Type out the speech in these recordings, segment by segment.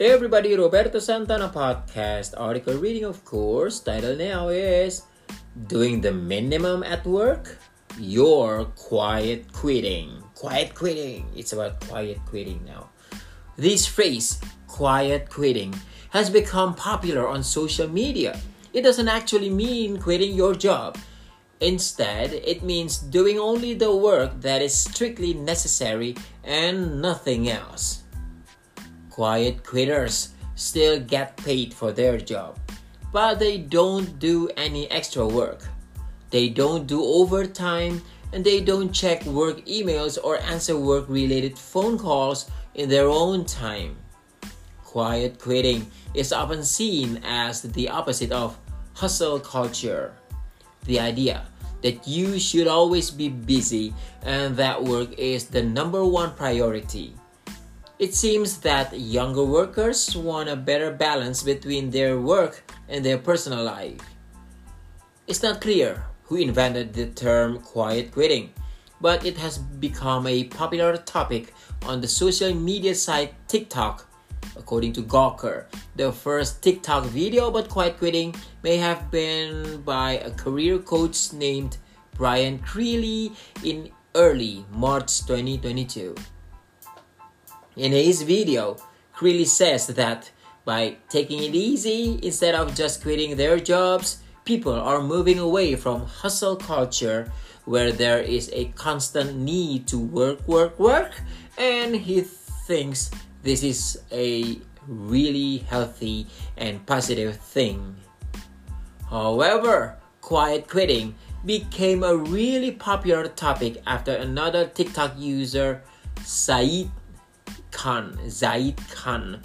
Everybody, Roberto Santana podcast. Article reading, of course. Title now is Doing the Minimum at Work? You're Quiet Quitting. Quiet quitting. It's about quiet quitting now. This phrase, quiet quitting, has become popular on social media. It doesn't actually mean quitting your job. Instead, it means doing only the work that is strictly necessary and nothing else. Quiet quitters still get paid for their job, but they don't do any extra work. They don't do overtime and they don't check work emails or answer work related phone calls in their own time. Quiet quitting is often seen as the opposite of hustle culture. The idea that you should always be busy and that work is the number one priority. It seems that younger workers want a better balance between their work and their personal life. It's not clear who invented the term quiet quitting, but it has become a popular topic on the social media site TikTok. According to Gawker, the first TikTok video about quiet quitting may have been by a career coach named Bryan Creely in early March 2022. In his video, Creely says that by taking it easy instead of just quitting their jobs, people are moving away from hustle culture where there is a constant need to work, work, work, and he thinks this is a really healthy and positive thing. However, quiet quitting became a really popular topic after another TikTok user, Said Khan, Zaid Khan,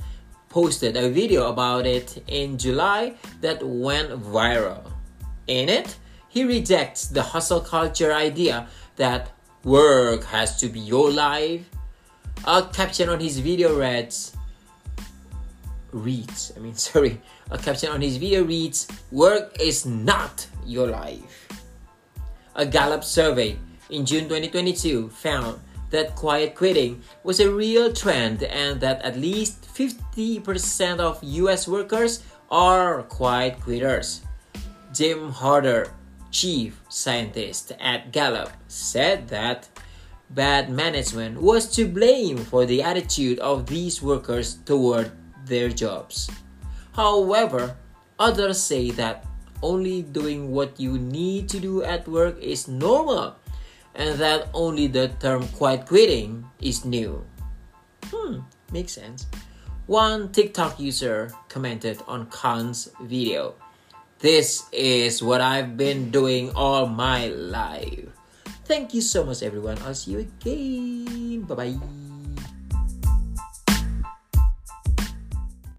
posted a video about it in July that went viral. In it, he rejects the hustle culture idea that work has to be your life. A caption on his video reads, reads, I mean, sorry, a caption on his video reads, Work is not your life. A Gallup survey in June 2022 found that quiet quitting was a real trend and that at least 50% of US workers are quiet quitters. Jim Harter, chief scientist at Gallup, said that bad management was to blame for the attitude of these workers toward their jobs. However, others say that only doing what you need to do at work is normal and that only the term quiet quitting is new. Hmm, makes sense. One TikTok user commented on Khan's video. This is what I've been doing all my life. Thank you so much, everyone. I'll see you again. Bye bye.